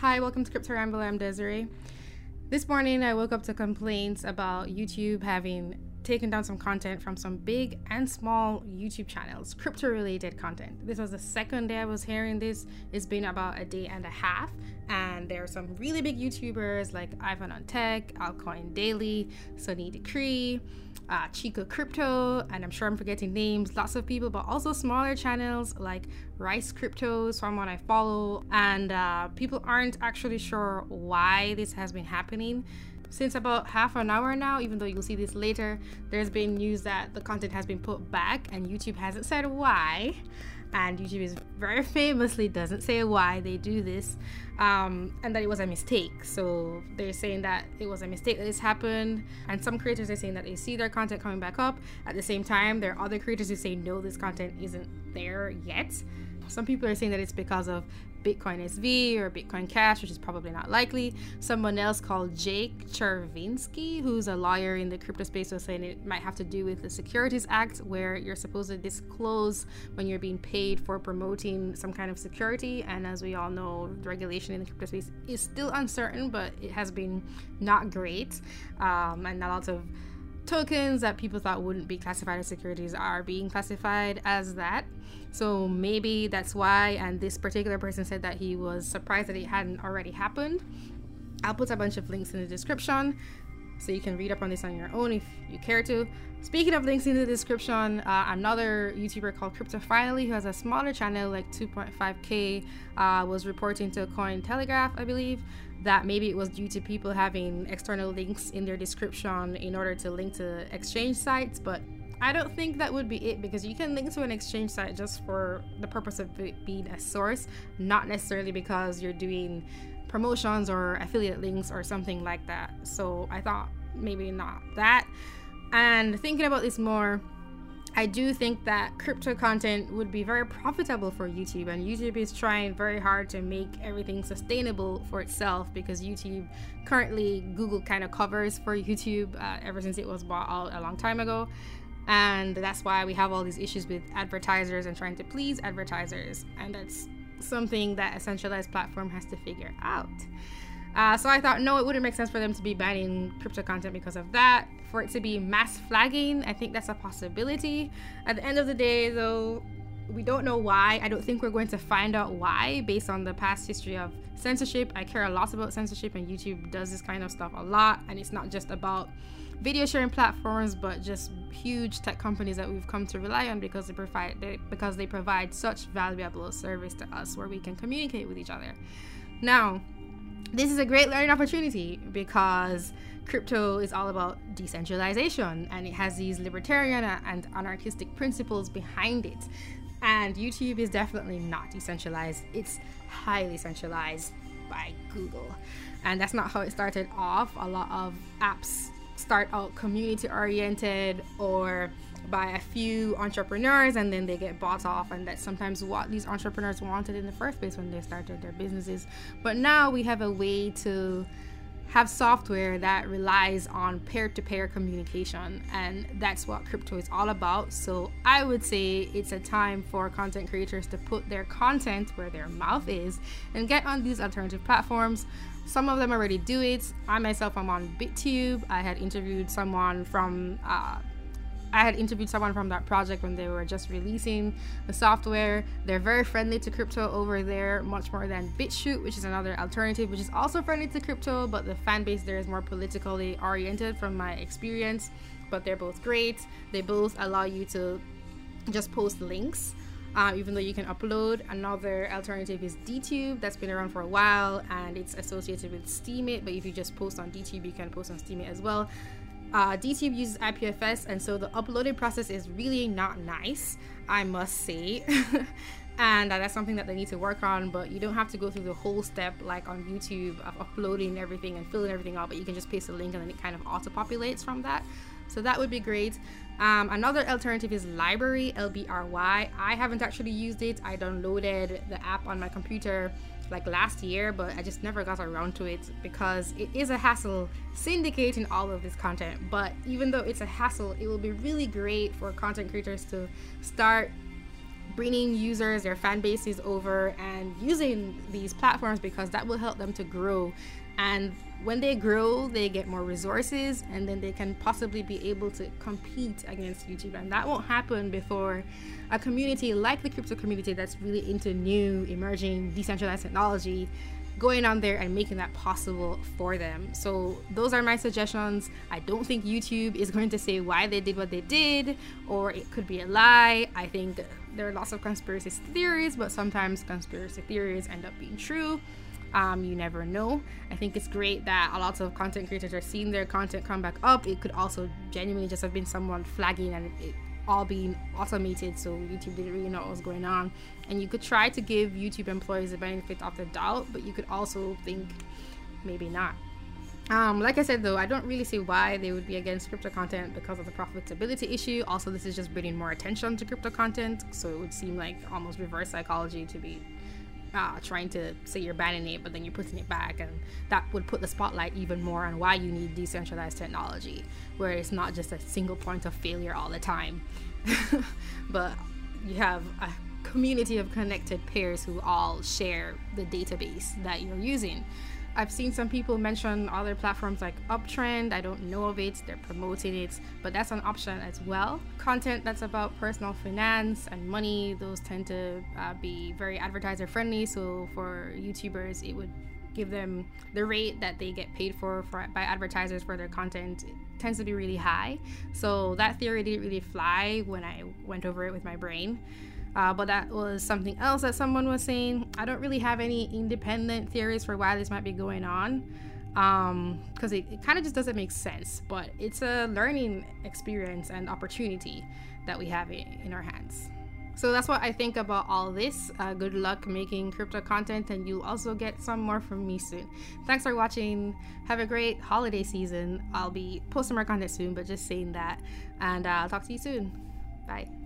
Hi, welcome to Crypto Ramble. I'm Desiree. This morning, I woke up to complaints about YouTube having taken down some content from some big and small YouTube channels, crypto related content. This was the second day I was hearing this. It's been about a day and a half, and there are some really big YouTubers like Ivan on Tech, Altcoin Daily, Sunny Decree, uh, Chico Crypto, and I'm sure I'm forgetting names, lots of people, but also smaller channels like Rice Crypto, someone I follow, and uh, people aren't actually sure why this has been happening. Since about half an hour now, even though you'll see this later, there's been news that the content has been put back and YouTube hasn't said why. And YouTube is very famously doesn't say why they do this, um, and that it was a mistake. So they're saying that it was a mistake that this happened, and some creators are saying that they see their content coming back up. At the same time, there are other creators who say no, this content isn't there yet. Some people are saying that it's because of Bitcoin SV or Bitcoin Cash, which is probably not likely. Someone else called Jake Chervinsky, who's a lawyer in the crypto space, was saying it might have to do with the Securities Act, where you're supposed to disclose when you're being paid for promoting some kind of security. And as we all know, the regulation in the crypto space is still uncertain, but it has been not great. Um, and a lot of tokens that people thought wouldn't be classified as securities are being classified as that. So maybe that's why. And this particular person said that he was surprised that it hadn't already happened. I'll put a bunch of links in the description so you can read up on this on your own if you care to. Speaking of links in the description, uh, another YouTuber called Crypto Finally, who has a smaller channel like 2.5k, uh, was reporting to Cointelegraph, I believe, that maybe it was due to people having external links in their description in order to link to exchange sites, but I don't think that would be it because you can link to an exchange site just for the purpose of being a source, not necessarily because you're doing promotions or affiliate links or something like that. So I thought maybe not that. And thinking about this more, I do think that crypto content would be very profitable for YouTube, and YouTube is trying very hard to make everything sustainable for itself because YouTube currently Google kind of covers for YouTube uh, ever since it was bought out a long time ago. And that's why we have all these issues with advertisers and trying to please advertisers. And that's something that a centralized platform has to figure out. Uh, so I thought, no, it wouldn't make sense for them to be banning crypto content because of that. For it to be mass flagging, I think that's a possibility. At the end of the day, though, we don't know why. I don't think we're going to find out why based on the past history of censorship. I care a lot about censorship, and YouTube does this kind of stuff a lot. And it's not just about video sharing platforms, but just huge tech companies that we've come to rely on because they provide they, because they provide such valuable service to us, where we can communicate with each other. Now, this is a great learning opportunity because crypto is all about decentralization and it has these libertarian and anarchistic principles behind it. And YouTube is definitely not decentralized, it's highly centralized by Google. And that's not how it started off. A lot of apps start out community oriented or by a few entrepreneurs and then they get bought off and that's sometimes what these entrepreneurs wanted in the first place when they started their businesses but now we have a way to have software that relies on peer-to-peer communication and that's what crypto is all about. So i would say it's a time for content creators to put their content where their mouth is and get on these alternative platforms. Some of them already do it. I myself am on bittube. I had interviewed someone from uh, I had interviewed someone from that project when they were just releasing the software. They're very friendly to crypto over there, much more than BitChute, which is another alternative, which is also friendly to crypto, but the fan base there is more politically oriented from my experience. But they're both great. They both allow you to just post links. Uh, even though you can upload. Another alternative is DTube that's been around for a while and it's associated with Steemit. But if you just post on DTube, you can post on Steemit as well. Uh, DTube uses IPFS, and so the uploading process is really not nice, I must say. and that's something that they need to work on, but you don't have to go through the whole step like on YouTube of uploading everything and filling everything out, but you can just paste a link and then it kind of auto populates from that. So that would be great. Um, another alternative is Library, LBRY. I haven't actually used it, I downloaded the app on my computer like last year, but I just never got around to it because it is a hassle syndicating all of this content. But even though it's a hassle, it will be really great for content creators to start bringing users, their fan bases over and using these platforms because that will help them to grow. And when they grow, they get more resources and then they can possibly be able to compete against YouTube. And that won't happen before a community like the crypto community that's really into new, emerging, decentralized technology going on there and making that possible for them. So, those are my suggestions. I don't think YouTube is going to say why they did what they did, or it could be a lie. I think there are lots of conspiracy theories, but sometimes conspiracy theories end up being true. Um, you never know. I think it's great that a lot of content creators are seeing their content come back up. It could also genuinely just have been someone flagging and it all being automated, so YouTube didn't really know what was going on. And you could try to give YouTube employees the benefit of the doubt, but you could also think maybe not. Um, like I said though, I don't really see why they would be against crypto content because of the profitability issue. Also, this is just bringing more attention to crypto content, so it would seem like almost reverse psychology to be uh, trying to say you're banning it, but then you're putting it back, and that would put the spotlight even more on why you need decentralized technology, where it's not just a single point of failure all the time, but you have a community of connected peers who all share the database that you're using. I've seen some people mention other platforms like Uptrennd. I don't know of it, they're promoting it, but that's an option as well. Content that's about personal finance and money, those tend to uh, be very advertiser friendly. So for YouTubers, it would give them the rate that they get paid for, for by advertisers for their content it tends to be really high. So that theory didn't really fly when I went over it with my brain. Uh, but that was something else that someone was saying. I don't really have any independent theories for why this might be going on because um, it, it kind of just doesn't make sense. But it's a learning experience and opportunity that we have in, in our hands. So that's what I think about all this. Uh, good luck making crypto content, and you'll also get some more from me soon. Thanks for watching. Have a great holiday season. I'll be posting more content soon, but just saying that. And uh, I'll talk to you soon. Bye.